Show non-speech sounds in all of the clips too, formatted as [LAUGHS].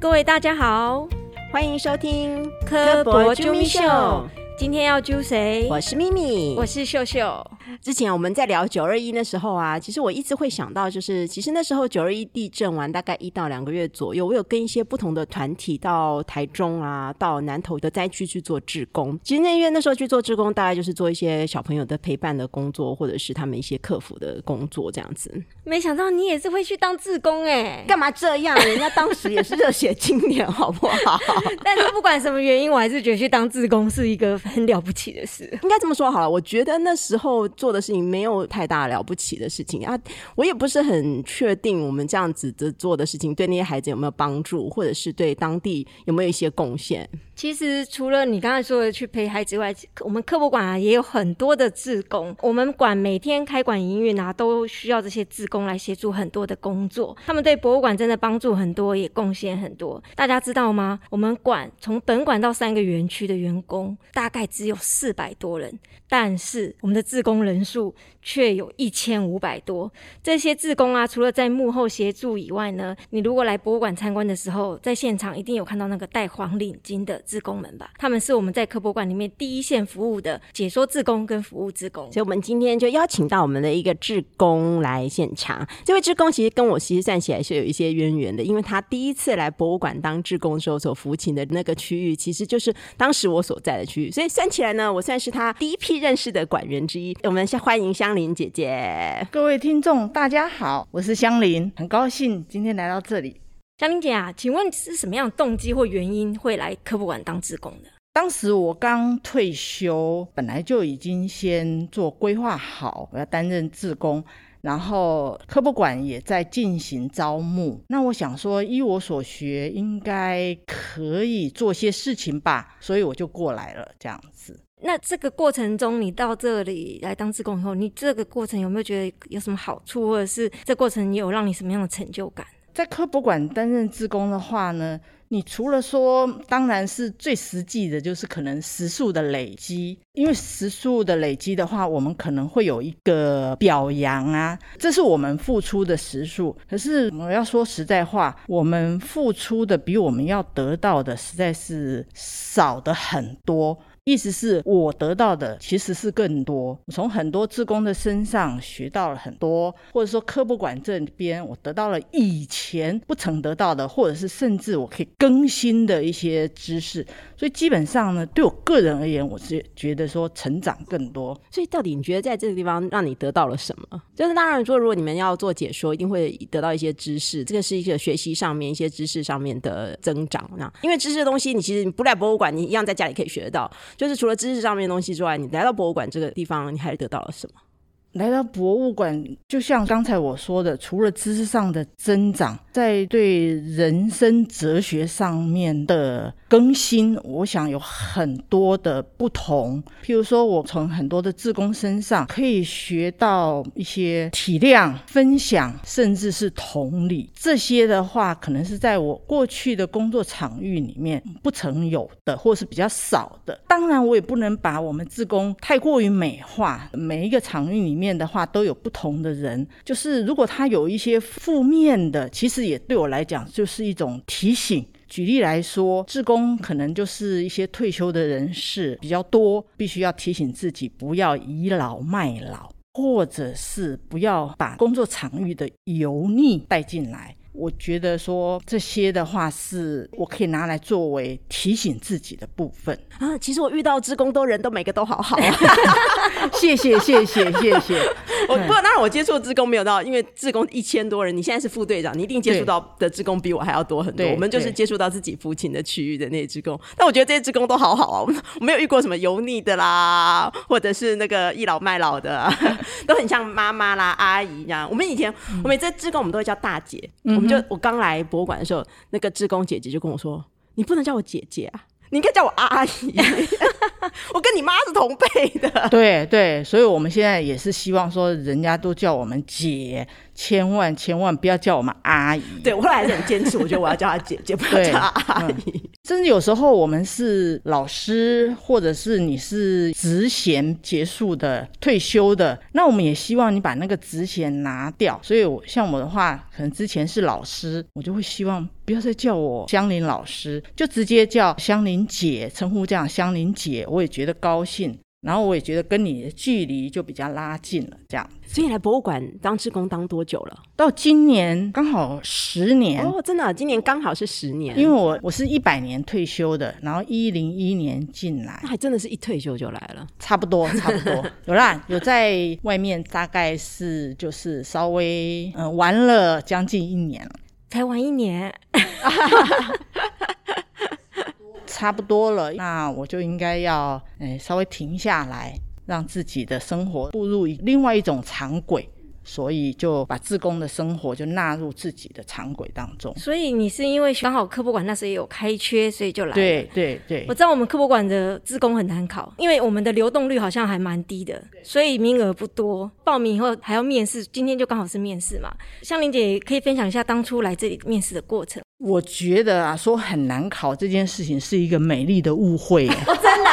各位大家好，欢迎收听科博啾咪秀。今天要揪谁？我是咪咪，我是秀秀。之前我们在聊九二一的时候啊，其实我一直会想到，就是其实那时候九二一地震完大概一到两个月左右，我有跟一些不同的团体到台中啊，到南投的灾区去做志工。其实那因为那时候去做志工，大概就是做一些小朋友的陪伴的工作，或者是他们一些客服的工作这样子。没想到你也是会去当志工哎，干嘛这样？人家当时也是热血青年，好不好？[LAUGHS] 但是不管什么原因，我还是觉得去当志工是一个很了不起的事。应该这么说好了，我觉得那时候做的事情没有太大了不起的事情啊。我也不是很确定我们这样子的做的事情对那些孩子有没有帮助，或者是对当地有没有一些贡献。其实除了你刚才说的去陪孩子外，我们科博馆啊也有很多的志工。我们馆每天开馆营运啊，都需要这些志工来协助很多的工作。他们对博物馆真的帮助很多，也贡献很多。大家知道吗？我们馆从本馆到三个园区的员工大概只有四百多人，但是我们的志工人人数却有一千五百多。这些志工啊，除了在幕后协助以外呢，你如果来博物馆参观的时候，在现场一定有看到那个戴黄领巾的。志工们吧，他们是我们在科博馆里面第一线服务的解说志工跟服务志工，所以我们今天就邀请到我们的一个志工来现场。这位志工其实跟我其实算起来是有一些渊源的，因为他第一次来博物馆当志工的时候所服勤的那个区域，其实就是当时我所在的区域，所以算起来呢，我算是他第一批认识的馆员之一。我们先欢迎香菱姐姐，各位听众大家好，我是香菱，很高兴今天来到这里。香玲姐啊，请问是什么样的动机或原因会来科博馆当志工的？当时我刚退休，本来就已经先做规划好，我要担任志工，然后科博馆也在进行招募。那我想说，依我所学，应该可以做些事情吧，所以我就过来了。这样子。那这个过程中，你到这里来当志工以后，你这个过程有没有觉得有什么好处，或者是这过程有让你什么样的成就感？在科博馆担任志工的话呢，你除了说，当然是最实际的，就是可能时数的累积。因为时数的累积的话，我们可能会有一个表扬啊，这是我们付出的时数。可是我要说实在话，我们付出的比我们要得到的实在是少的很多。意思是我得到的其实是更多，从很多志工的身上学到了很多，或者说科博馆这边我得到了以前不曾得到的，或者是甚至我可以更新的一些知识。所以基本上呢，对我个人而言，我是觉得说成长更多。所以到底你觉得在这个地方让你得到了什么？就是当然说，如果你们要做解说，一定会得到一些知识，这个是一个学习上面一些知识上面的增长。那因为知识的东西，你其实你不来博物馆，你一样在家里可以学得到。就是除了知识上面的东西之外，你来到博物馆这个地方，你还得到了什么？来到博物馆，就像刚才我说的，除了知识上的增长，在对人生哲学上面的更新，我想有很多的不同。譬如说，我从很多的志工身上可以学到一些体谅、分享，甚至是同理。这些的话，可能是在我过去的工作场域里面不曾有的，或是比较少的。当然，我也不能把我们志工太过于美化，每一个场域里面。的话都有不同的人，就是如果他有一些负面的，其实也对我来讲就是一种提醒。举例来说，志工可能就是一些退休的人士比较多，必须要提醒自己不要倚老卖老，或者是不要把工作场域的油腻带进来。我觉得说这些的话，是我可以拿来作为提醒自己的部分啊。其实我遇到职工都人都每个都好好，[LAUGHS] 谢谢谢谢谢谢。我不当然我接触的职工没有到，因为职工一千多人，你现在是副队长，你一定接触到的职工比我还要多很多。我们就是接触到自己服勤的区域的那些职工，但我觉得这些职工都好好啊，我没有遇过什么油腻的啦，或者是那个倚老卖老的，[LAUGHS] 都很像妈妈啦、阿姨这样。我们以前我每次职工我们都会叫大姐，我们。就我刚来博物馆的时候，那个志工姐姐就跟我说：“你不能叫我姐姐啊，你应该叫我阿姨。[LAUGHS] 我跟你妈是同辈的。”对对，所以我们现在也是希望说，人家都叫我们姐。千万千万不要叫我们阿姨。对我后来还是很坚持，我觉得我要叫她姐姐，不要叫她阿姨。甚至有时候我们是老师，或者是你是职衔结束的、退休的，那我们也希望你把那个职衔拿掉。所以，我像我的话，可能之前是老师，我就会希望不要再叫我香林老师，就直接叫香林姐，称呼这样香林姐，我也觉得高兴。然后我也觉得跟你的距离就比较拉近了，这样。所以来博物馆当志工当多久了？到今年刚好十年哦，真的，今年刚好是十年。因为我我是一百年退休的，然后一零一年进来，那还真的是一退休就来了，差不多差不多。有啦，有在外面大概是就是稍微嗯玩了将近一年了，才玩一年。[LAUGHS] [LAUGHS] [LAUGHS] 差不多了，那我就应该要诶稍微停下来，让自己的生活步入另外一种常轨。所以就把自工的生活就纳入自己的常轨当中。所以你是因为刚好科博馆那时候也有开缺，所以就来。对对对，我知道我们科博馆的自工很难考，因为我们的流动率好像还蛮低的，所以名额不多。报名以后还要面试，今天就刚好是面试嘛。香玲姐可以分享一下当初来这里面试的过程。我觉得啊，说很难考这件事情是一个美丽的误会。真的，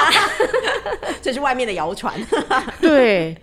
[LAUGHS] 这是外面的谣传。[LAUGHS] 对。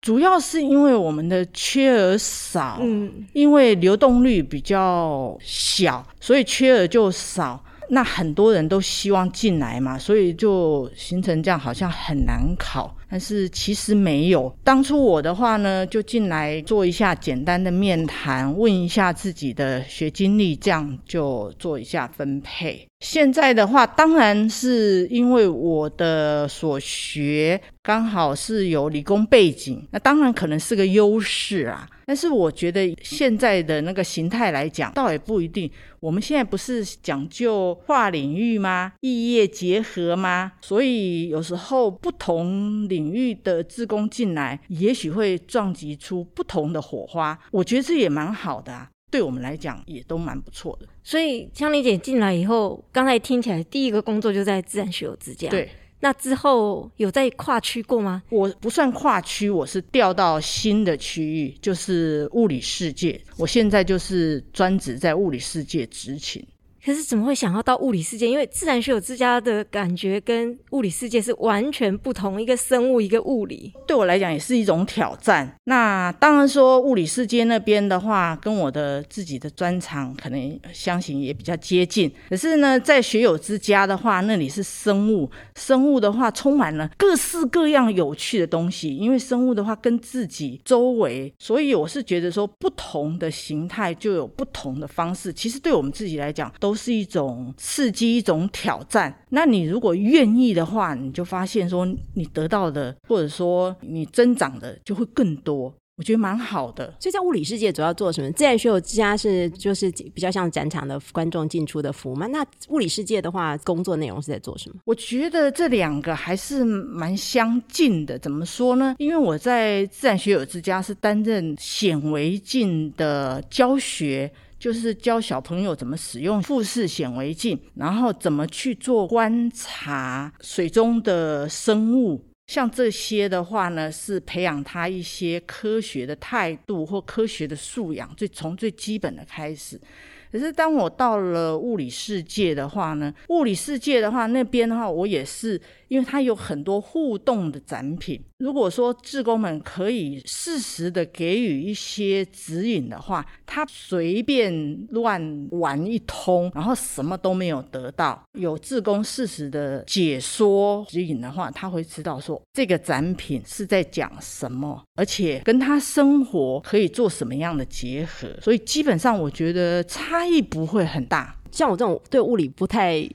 主要是因为我们的缺额少，嗯，因为流动率比较小，所以缺额就少。那很多人都希望进来嘛，所以就形成这样，好像很难考。但是其实没有。当初我的话呢，就进来做一下简单的面谈，问一下自己的学经历，这样就做一下分配。现在的话，当然是因为我的所学刚好是有理工背景，那当然可能是个优势啊。但是我觉得现在的那个形态来讲，倒也不一定。我们现在不是讲究跨领域吗？异业结合吗？所以有时候不同领域的职工进来，也许会撞击出不同的火花。我觉得这也蛮好的啊，对我们来讲也都蛮不错的。所以香玲姐进来以后，刚才听起来第一个工作就在自然学有之家。对。那之后有在跨区过吗？我不算跨区，我是调到新的区域，就是物理世界。我现在就是专职在物理世界执勤。可是怎么会想要到物理世界？因为自然学有之家的感觉跟物理世界是完全不同，一个生物，一个物理，对我来讲也是一种挑战。那当然说物理世界那边的话，跟我的自己的专长可能相形也比较接近。可是呢，在学有之家的话，那里是生物，生物的话充满了各式各样有趣的东西。因为生物的话跟自己周围，所以我是觉得说不同的形态就有不同的方式。其实对我们自己来讲都。是一种刺激，一种挑战。那你如果愿意的话，你就发现说，你得到的或者说你增长的就会更多。我觉得蛮好的。所以在物理世界主要做什么？自然学有之家是就是比较像展场的观众进出的服务嘛。那物理世界的话，工作内容是在做什么？我觉得这两个还是蛮相近的。怎么说呢？因为我在自然学有之家是担任显微镜的教学。就是教小朋友怎么使用复视显微镜，然后怎么去做观察水中的生物，像这些的话呢，是培养他一些科学的态度或科学的素养，最从最基本的开始。可是当我到了物理世界的话呢，物理世界的话那边的话，我也是。因为它有很多互动的展品，如果说志工们可以适时的给予一些指引的话，他随便乱玩一通，然后什么都没有得到，有志工适时的解说指引的话，他会知道说这个展品是在讲什么，而且跟他生活可以做什么样的结合，所以基本上我觉得差异不会很大。像我这种对物理不太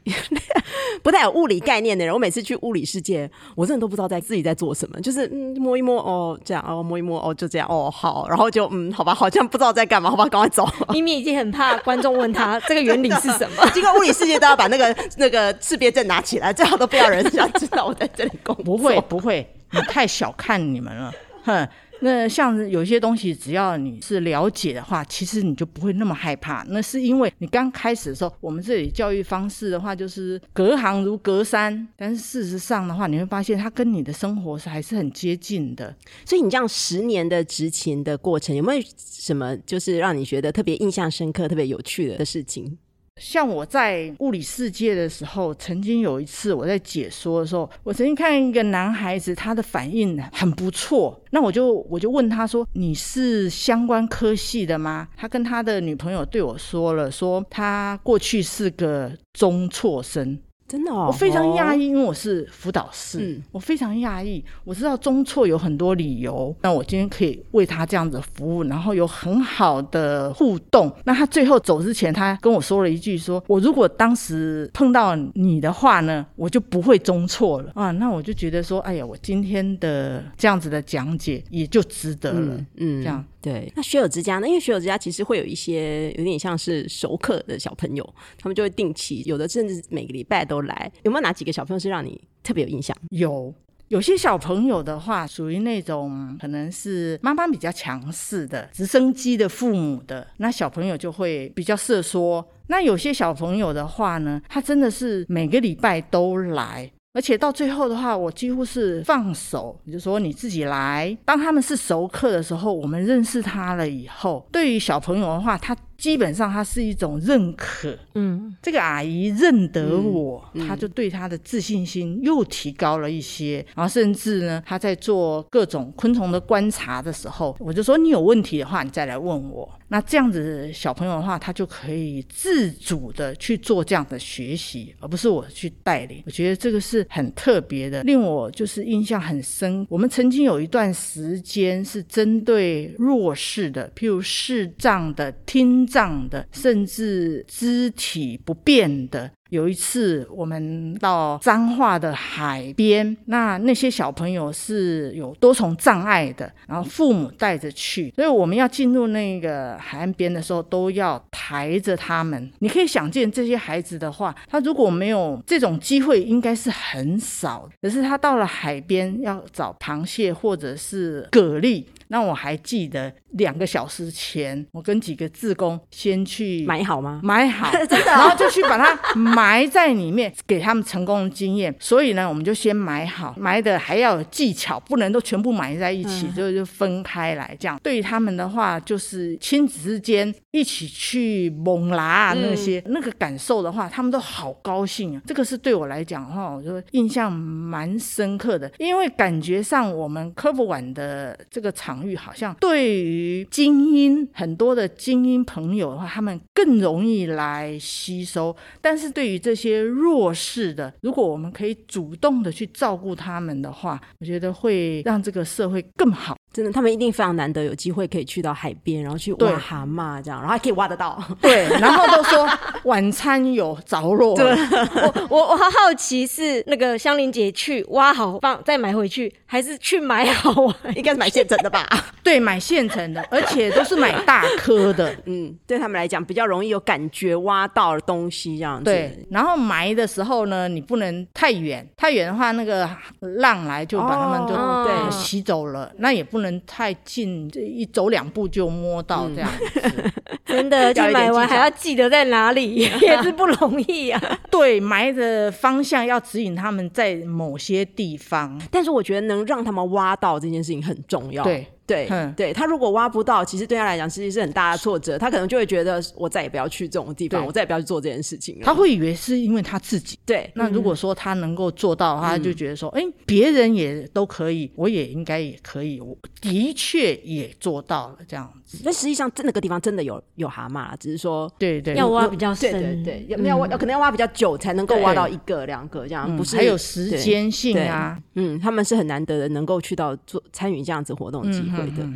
[LAUGHS] 不太有物理概念的人，我每次去物理世界，我真的都不知道在自己在做什么，就是嗯摸一摸哦这样哦摸一摸哦就这样哦好，然后就嗯好吧，好像不知道在干嘛，好吧，赶快走。咪咪已经很怕观众问他 [LAUGHS] 这个原理是什么，经过物理世界都要把那个那个识别证拿起来，最好都不要人家知道我在这里工作。不会不会，你太小看你们了，哼。那像有些东西，只要你是了解的话，其实你就不会那么害怕。那是因为你刚开始的时候，我们这里教育方式的话，就是隔行如隔山。但是事实上的话，你会发现它跟你的生活是还是很接近的。所以你这样十年的执勤的过程，有没有什么就是让你觉得特别印象深刻、特别有趣的事情？像我在物理世界的时候，曾经有一次我在解说的时候，我曾经看一个男孩子，他的反应很不错。那我就我就问他说：“你是相关科系的吗？”他跟他的女朋友对我说了，说他过去是个中辍生。真的哦，我非常讶异，因为我是辅导师，我非常讶异。我知道中错有很多理由，那我今天可以为他这样子服务，然后有很好的互动。那他最后走之前，他跟我说了一句：“说我如果当时碰到你的话呢，我就不会中错了啊。”那我就觉得说：“哎呀，我今天的这样子的讲解也就值得了。”嗯，这样。对，那学友之家呢？因为学友之家其实会有一些有点像是熟客的小朋友，他们就会定期，有的甚至每个礼拜都来。有没有哪几个小朋友是让你特别有印象？有，有些小朋友的话，属于那种可能是妈妈比较强势的，直升机的父母的，那小朋友就会比较色说。那有些小朋友的话呢，他真的是每个礼拜都来。而且到最后的话，我几乎是放手，就说你自己来。当他们是熟客的时候，我们认识他了以后，对于小朋友的话，他。基本上，它是一种认可。嗯，这个阿姨认得我，她就对她的自信心又提高了一些。然后，甚至呢，她在做各种昆虫的观察的时候，我就说你有问题的话，你再来问我。那这样子小朋友的话，他就可以自主的去做这样的学习，而不是我去带领。我觉得这个是很特别的，令我就是印象很深。我们曾经有一段时间是针对弱势的，譬如视障的、听。脏的，甚至肢体不便的。有一次，我们到彰化的海边，那那些小朋友是有多重障碍的，然后父母带着去，所以我们要进入那个海岸边的时候，都要抬着他们。你可以想见，这些孩子的话，他如果没有这种机会，应该是很少。可是他到了海边，要找螃蟹或者是蛤蜊。那我还记得两个小时前，我跟几个志工先去买好吗？买好，真的，然后就去把它埋在里面，给他们成功的经验。所以呢，我们就先埋好，埋的还要有技巧，不能都全部埋在一起，就就分开来。这样对于他们的话，就是亲子之间一起去猛拉那些那个感受的话，他们都好高兴啊。这个是对我来讲的话，我就印象蛮深刻的，因为感觉上我们科普馆的这个场。域好像对于精英很多的精英朋友的话，他们更容易来吸收；但是对于这些弱势的，如果我们可以主动的去照顾他们的话，我觉得会让这个社会更好。真的，他们一定非常难得有机会可以去到海边，然后去挖蛤蟆，这样，然后还可以挖得到。对，然后都说晚餐有着落。对，我我我好奇是那个香菱姐去挖好放再买回去，还是去买好玩？应该是买现成的吧？[LAUGHS] 对，买现成的，而且都是买大颗的。[LAUGHS] 嗯，对他们来讲比较容易有感觉挖到的东西这样子。对，然后埋的时候呢，你不能太远，太远的话那个浪来就把他们就对洗走了，那也不。不能太近，这一走两步就摸到这样子，[LAUGHS] 真的，就买完还要记得在哪里，[LAUGHS] 也是不容易啊。[LAUGHS] 对，埋的方向要指引他们在某些地方，但是我觉得能让他们挖到这件事情很重要。对。对，对他如果挖不到，其实对他来讲其实是很大的挫折，他可能就会觉得我再也不要去这种地方，我再也不要去做这件事情。他会以为是因为他自己。对，那如果说他能够做到，他就觉得说，哎，别人也都可以，我也应该也可以。我的确也做到了这样子。但实际上，这那个地方真的有有蛤蟆，只是说，对对，要挖比较深，对对，要要挖，可能要挖比较久才能够挖到一个两个这样，不是还有时间性啊？嗯，他们是很难得的能够去到做参与这样子活动机会的。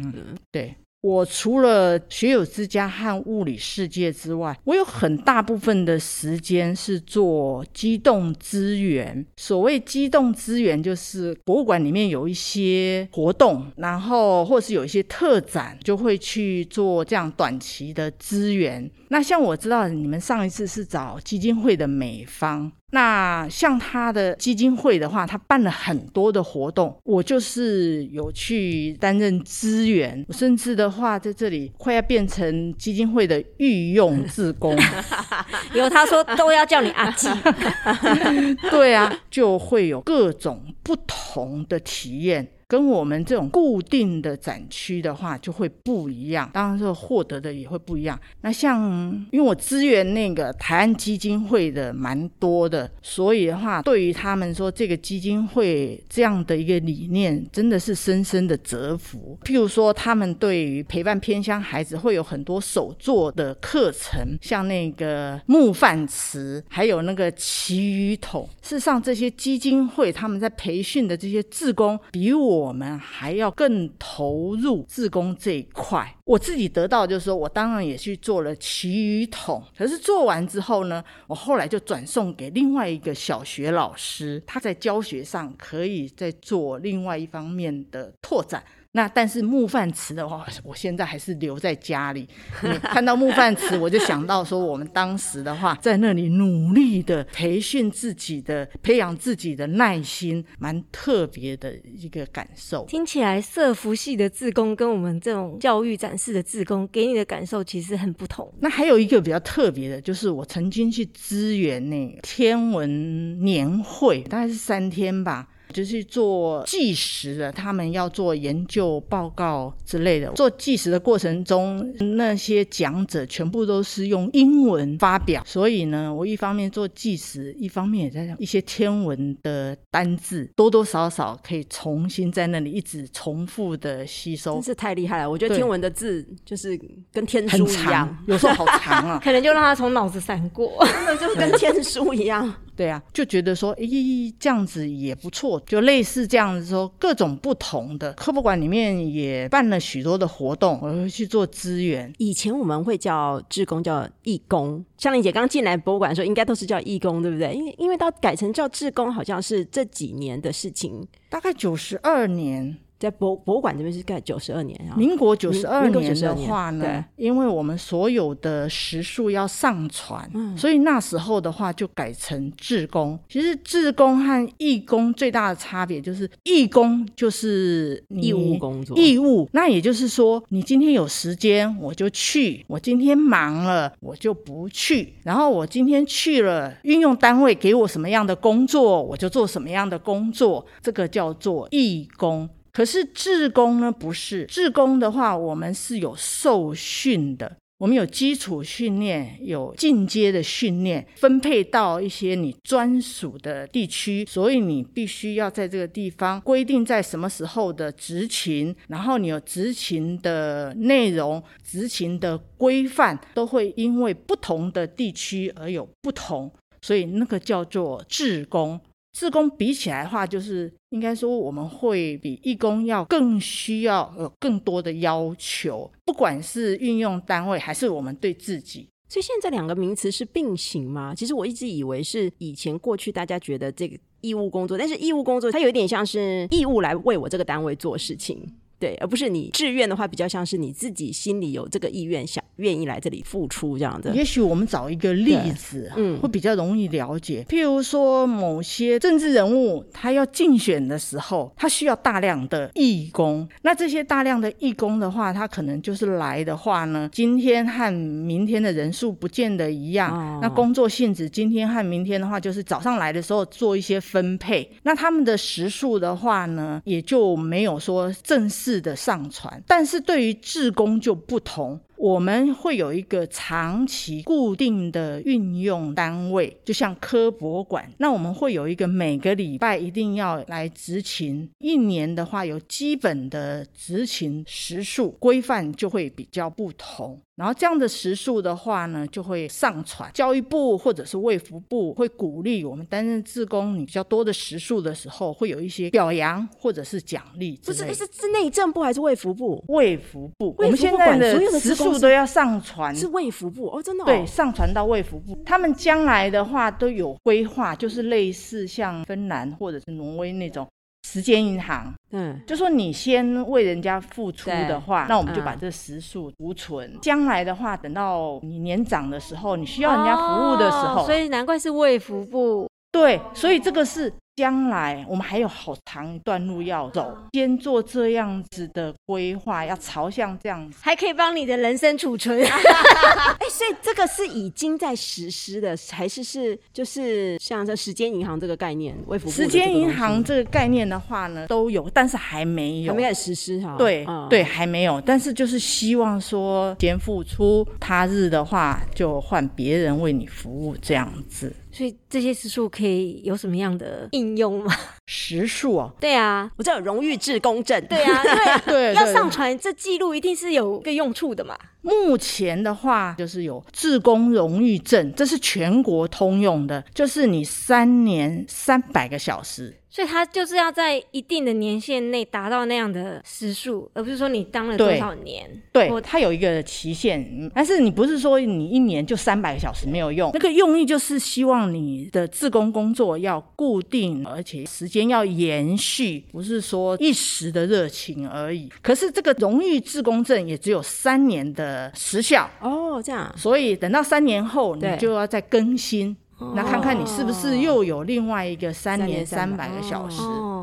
对我除了学友之家和物理世界之外，我有很大部分的时间是做机动资源。所谓机动资源，就是博物馆里面有一些活动，然后或是有一些特展，就会去做这样短期的资源。那像我知道你们上一次是找基金会的美方。那像他的基金会的话，他办了很多的活动，我就是有去担任资源，甚至的话在这里快要变成基金会的御用志工，[LAUGHS] 有他说都要叫你阿基，[LAUGHS] 对啊，就会有各种不同的体验。跟我们这种固定的展区的话就会不一样，当然说获得的也会不一样。那像因为我支援那个台湾基金会的蛮多的，所以的话，对于他们说这个基金会这样的一个理念，真的是深深的折服。譬如说，他们对于陪伴偏乡孩子会有很多手作的课程，像那个木饭池，还有那个奇鱼桶。事实上，这些基金会他们在培训的这些志工，比我我们还要更投入自工这一块。我自己得到就是说，我当然也去做了奇鱼桶，可是做完之后呢，我后来就转送给另外一个小学老师，他在教学上可以再做另外一方面的拓展。那但是木饭池的话，[LAUGHS] 我现在还是留在家里。看到木饭池，我就想到说，我们当时的话，在那里努力的培训自己的、培养自己的耐心，蛮特别的一个感受。听起来，色服系的自工跟我们这种教育展示的自工，给你的感受其实很不同。那还有一个比较特别的，就是我曾经去支援那个天文年会，大概是三天吧。就是做计时的，他们要做研究报告之类的。做计时的过程中，那些讲者全部都是用英文发表，所以呢，我一方面做计时，一方面也在一些天文的单字，多多少少可以重新在那里一直重复的吸收。真是太厉害了！我觉得天文的字就是跟天书一样，有时候好长啊，[LAUGHS] 可能就让他从脑子闪过，真的就跟 [LAUGHS] 天书一样。对啊，就觉得说，咦，这样子也不错，就类似这样子说，各种不同的科博馆里面也办了许多的活动，我会去做资源。以前我们会叫志工叫义工，香玲姐刚进来博物馆的时候，应该都是叫义工，对不对？因为因为到改成叫志工，好像是这几年的事情，大概九十二年。在博博物馆这边是盖九十二年啊，民国九十二年的话呢，因为我们所有的时数要上传，所以那时候的话就改成志工。其实志工和义工最大的差别就是，义工就是义务工作，义务。那也就是说，你今天有时间我就去，我今天忙了我就不去。然后我今天去了，运用单位给我什么样的工作，我就做什么样的工作，这个叫做义工。可是志工呢？不是志工的话，我们是有受训的，我们有基础训练，有进阶的训练，分配到一些你专属的地区，所以你必须要在这个地方规定在什么时候的执勤，然后你有执勤的内容、执勤的规范，都会因为不同的地区而有不同，所以那个叫做志工。志工比起来的话，就是应该说我们会比义工要更需要有更多的要求，不管是运用单位还是我们对自己。所以现在两个名词是并行吗？其实我一直以为是以前过去大家觉得这个义务工作，但是义务工作它有点像是义务来为我这个单位做事情。对，而不是你志愿的话，比较像是你自己心里有这个意愿，想愿意来这里付出这样的。也许我们找一个例子，嗯，会比较容易了解。譬如说，某些政治人物他要竞选的时候，他需要大量的义工。那这些大量的义工的话，他可能就是来的话呢，今天和明天的人数不见得一样。那工作性质今天和明天的话，就是早上来的时候做一些分配。那他们的时数的话呢，也就没有说正式。的上传，但是对于志工就不同。我们会有一个长期固定的运用单位，就像科博馆。那我们会有一个每个礼拜一定要来执勤，一年的话有基本的执勤时数规范就会比较不同。然后这样的时数的话呢，就会上传教育部或者是卫福部会鼓励我们担任志工，你比较多的时数的时候，会有一些表扬或者是奖励。不是，是是内政部还是卫福部？卫福部。我们现在的时数。都要上传，是卫福部哦，真的对，上传到卫福部。他们将来的话都有规划，就是类似像芬兰或者是挪威那种时间银行。嗯，就说你先为人家付出的话，那我们就把这时数储存。将来的话，等到你年长的时候，你需要人家服务的时候，所以难怪是卫福部。对，所以这个是将来我们还有好长一段路要走，先做这样子的规划，要朝向这样子，还可以帮你的人生储存。[LAUGHS] 哎，所以这个是已经在实施的，还是是就是像这时间银行这个概念？微服时间银行这个概念的话呢，都有，但是还没有，还没有实施哈。对对，还没有，但是就是希望说，先付出，他日的话就换别人为你服务这样子。所以这些时数可以有什么样的应用吗？时数哦，对啊，我这有荣誉制公证，对啊，[LAUGHS] 对对，要上传这记录一定是有个用处的嘛。目前的话，就是有志工荣誉证，这是全国通用的，就是你三年三百个小时。所以他就是要在一定的年限内达到那样的时数，而不是说你当了多少年。对，他有一个期限，但是你不是说你一年就三百个小时没有用。那个用意就是希望你的自工工作要固定，而且时间要延续，不是说一时的热情而已。可是这个荣誉自工证也只有三年的时效哦，这样。所以等到三年后，你就要再更新。那看看你是不是又有另外一个三年三百个小时，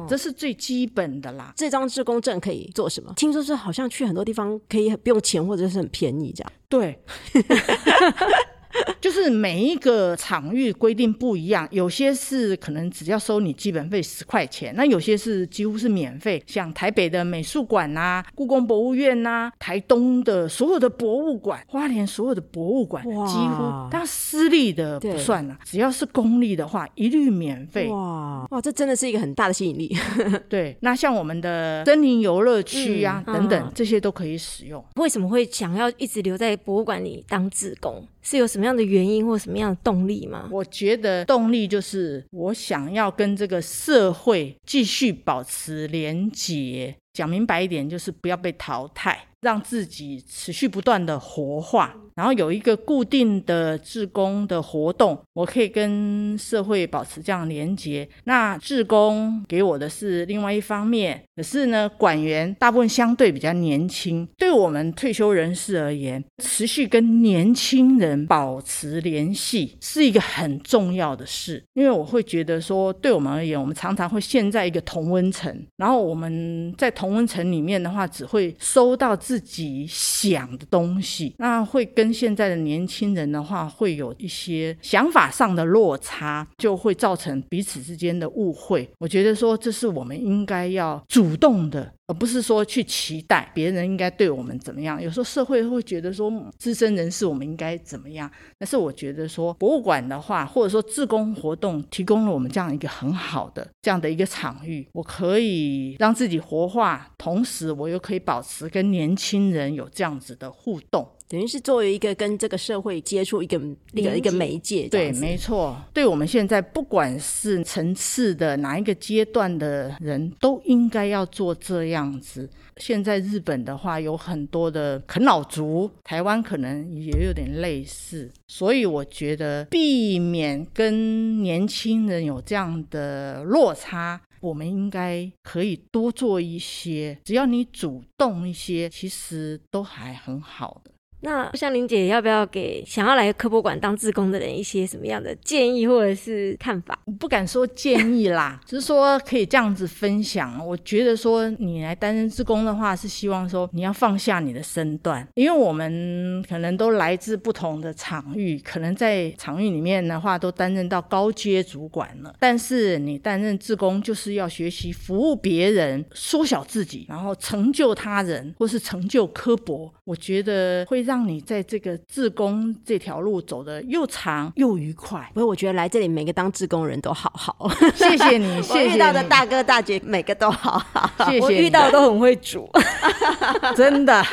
这是最基本的啦。这张志工证可以做什么？听说是好像去很多地方可以不用钱，或者是很便宜这样。对。[LAUGHS] [LAUGHS] 就是每一个场域规定不一样，有些是可能只要收你基本费十块钱，那有些是几乎是免费，像台北的美术馆呐、故宫博物院呐、台东的所有的博物馆、花莲所有的博物馆，几乎，但私立的不算了，只要是公立的话，一律免费。哇哇，这真的是一个很大的吸引力。[LAUGHS] 对，那像我们的森林游乐区啊等等，这些都可以使用。为什么会想要一直留在博物馆里当志工？是有什么样的原因或什么样的动力吗？我觉得动力就是我想要跟这个社会继续保持连结。讲明白一点，就是不要被淘汰，让自己持续不断的活化。然后有一个固定的志工的活动，我可以跟社会保持这样连接。那志工给我的是另外一方面，可是呢，管员大部分相对比较年轻。对我们退休人士而言，持续跟年轻人保持联系是一个很重要的事。因为我会觉得说，对我们而言，我们常常会陷在一个同温层，然后我们在同温层里面的话，只会收到自己想的东西，那会跟现在的年轻人的话，会有一些想法上的落差，就会造成彼此之间的误会。我觉得说，这是我们应该要主动的。而不是说去期待别人应该对我们怎么样，有时候社会会觉得说资深人士我们应该怎么样，但是我觉得说博物馆的话，或者说自工活动提供了我们这样一个很好的这样的一个场域，我可以让自己活化，同时我又可以保持跟年轻人有这样子的互动。等于是作为一个跟这个社会接触一个一个一个媒介，对，没错。对我们现在不管是层次的哪一个阶段的人都应该要做这样子。现在日本的话有很多的啃老族，台湾可能也有点类似，所以我觉得避免跟年轻人有这样的落差，我们应该可以多做一些。只要你主动一些，其实都还很好的。那像林姐，要不要给想要来科博馆当志工的人一些什么样的建议或者是看法？不敢说建议啦，[LAUGHS] 只是说可以这样子分享。我觉得说你来担任志工的话，是希望说你要放下你的身段，因为我们可能都来自不同的场域，可能在场域里面的话都担任到高阶主管了。但是你担任志工，就是要学习服务别人，缩小自己，然后成就他人，或是成就科博。我觉得会。让你在这个自工这条路走的又长又愉快。不过我觉得来这里每个当自工人都好好，谢谢你，[LAUGHS] 谢谢遇到的大哥大姐每个都好好，谢谢。我遇到都很会煮，[LAUGHS] [LAUGHS] 真的。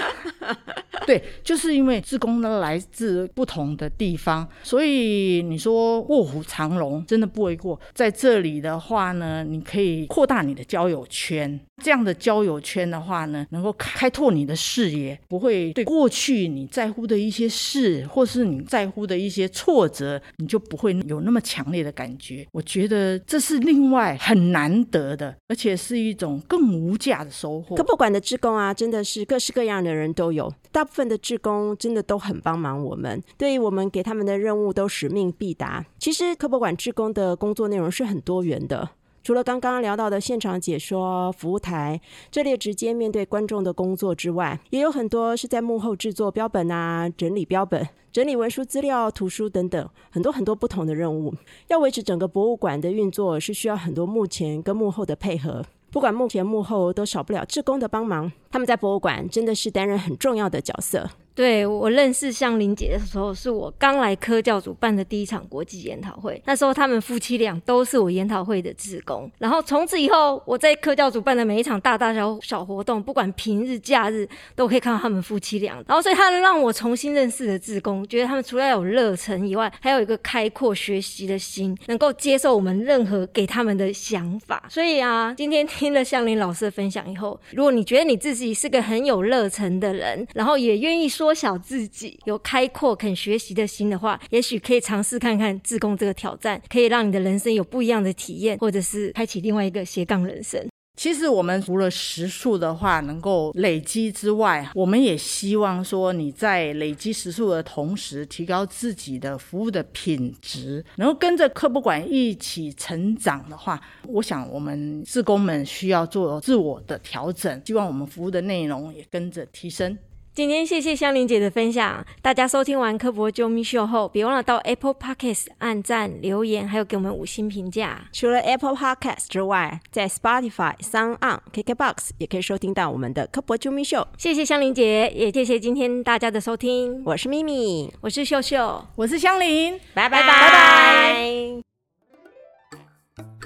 对，就是因为自工呢来自不同的地方，所以你说卧虎藏龙真的不为过。在这里的话呢，你可以扩大你的交友圈。这样的交友圈的话呢，能够开拓你的视野，不会对过去你在乎的一些事，或是你在乎的一些挫折，你就不会有那么强烈的感觉。我觉得这是另外很难得的，而且是一种更无价的收获。可不管的职工啊，真的是各式各样的人都有，大部分的职工真的都很帮忙我们，对于我们给他们的任务都使命必达。其实科博馆职工的工作内容是很多元的。除了刚刚聊到的现场解说、服务台这类直接面对观众的工作之外，也有很多是在幕后制作标本啊、整理标本、整理文书资料、图书等等，很多很多不同的任务。要维持整个博物馆的运作，是需要很多幕前跟幕后的配合。不管幕前幕后，都少不了志工的帮忙。他们在博物馆真的是担任很重要的角色。对我认识向玲姐的时候，是我刚来科教组办的第一场国际研讨会。那时候他们夫妻俩都是我研讨会的志工。然后从此以后，我在科教组办的每一场大大小小活动，不管平日假日，都可以看到他们夫妻俩。然后所以他让我重新认识了志工，觉得他们除了有热忱以外，还有一个开阔学习的心，能够接受我们任何给他们的想法。所以啊，今天听了向玲老师的分享以后，如果你觉得你自己是个很有热忱的人，然后也愿意说。缩小自己，有开阔肯学习的心的话，也许可以尝试看看自贡这个挑战，可以让你的人生有不一样的体验，或者是开启另外一个斜杠人生。其实我们除了时数的话能够累积之外，我们也希望说你在累积时数的同时，提高自己的服务的品质，能够跟着科博馆一起成长的话，我想我们志工们需要做自我的调整，希望我们服务的内容也跟着提升。今天谢谢香玲姐的分享，大家收听完科博救命秀后，别忘了到 Apple Podcast 按赞、留言，还有给我们五星评价。除了 Apple Podcast 之外，在 Spotify、Sound On、KKBox 也可以收听到我们的科博救命秀。谢谢香玲姐，也谢谢今天大家的收听。我是咪咪，我是秀秀，我是香玲，拜拜拜拜。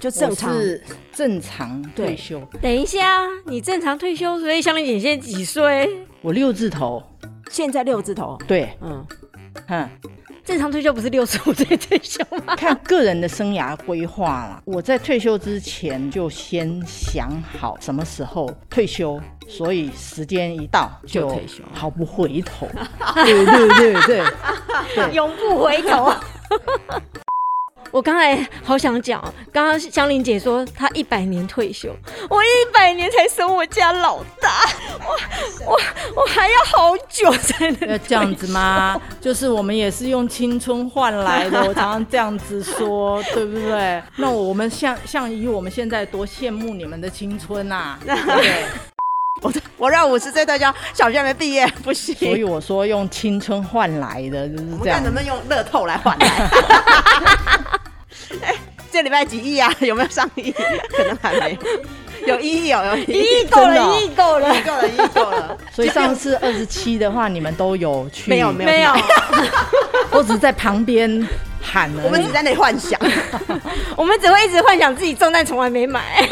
就正常，正常退休。等一下，你正常退休，所以香玲姐现在几岁？我六字头，现在六字头。对，嗯，哼，正常退休不是六十五岁退休吗？看个人的生涯规划了。我在退休之前就先想好什么时候退休，所以时间一到就退休，毫不回头。[LAUGHS] 对对对对 [LAUGHS] 对，永不回头。我刚才好想讲，刚刚香玲姐说她一百年退休，我一百年才生我家老大，[LAUGHS] 我我我还要好久才能要这样子吗？就是我们也是用青春换来的，[LAUGHS] 我常常这样子说，对不对？那我们像像以我们现在多羡慕你们的青春呐！对，[LAUGHS] 我我让五十岁大家，小学还没毕业 [LAUGHS] 不行，所以我说用青春换来的就是这样，能不能用乐透来换来？[LAUGHS] 哎，这礼拜几亿啊？有没有上亿？可能还没有。一亿哦，有一亿够了，一亿够了，够了，一亿够了。所以上次二十七的话，你们都有去？没有，没有，我只在旁边喊了。我们只在那里幻想，我们只会一直幻想自己中，但从来没买。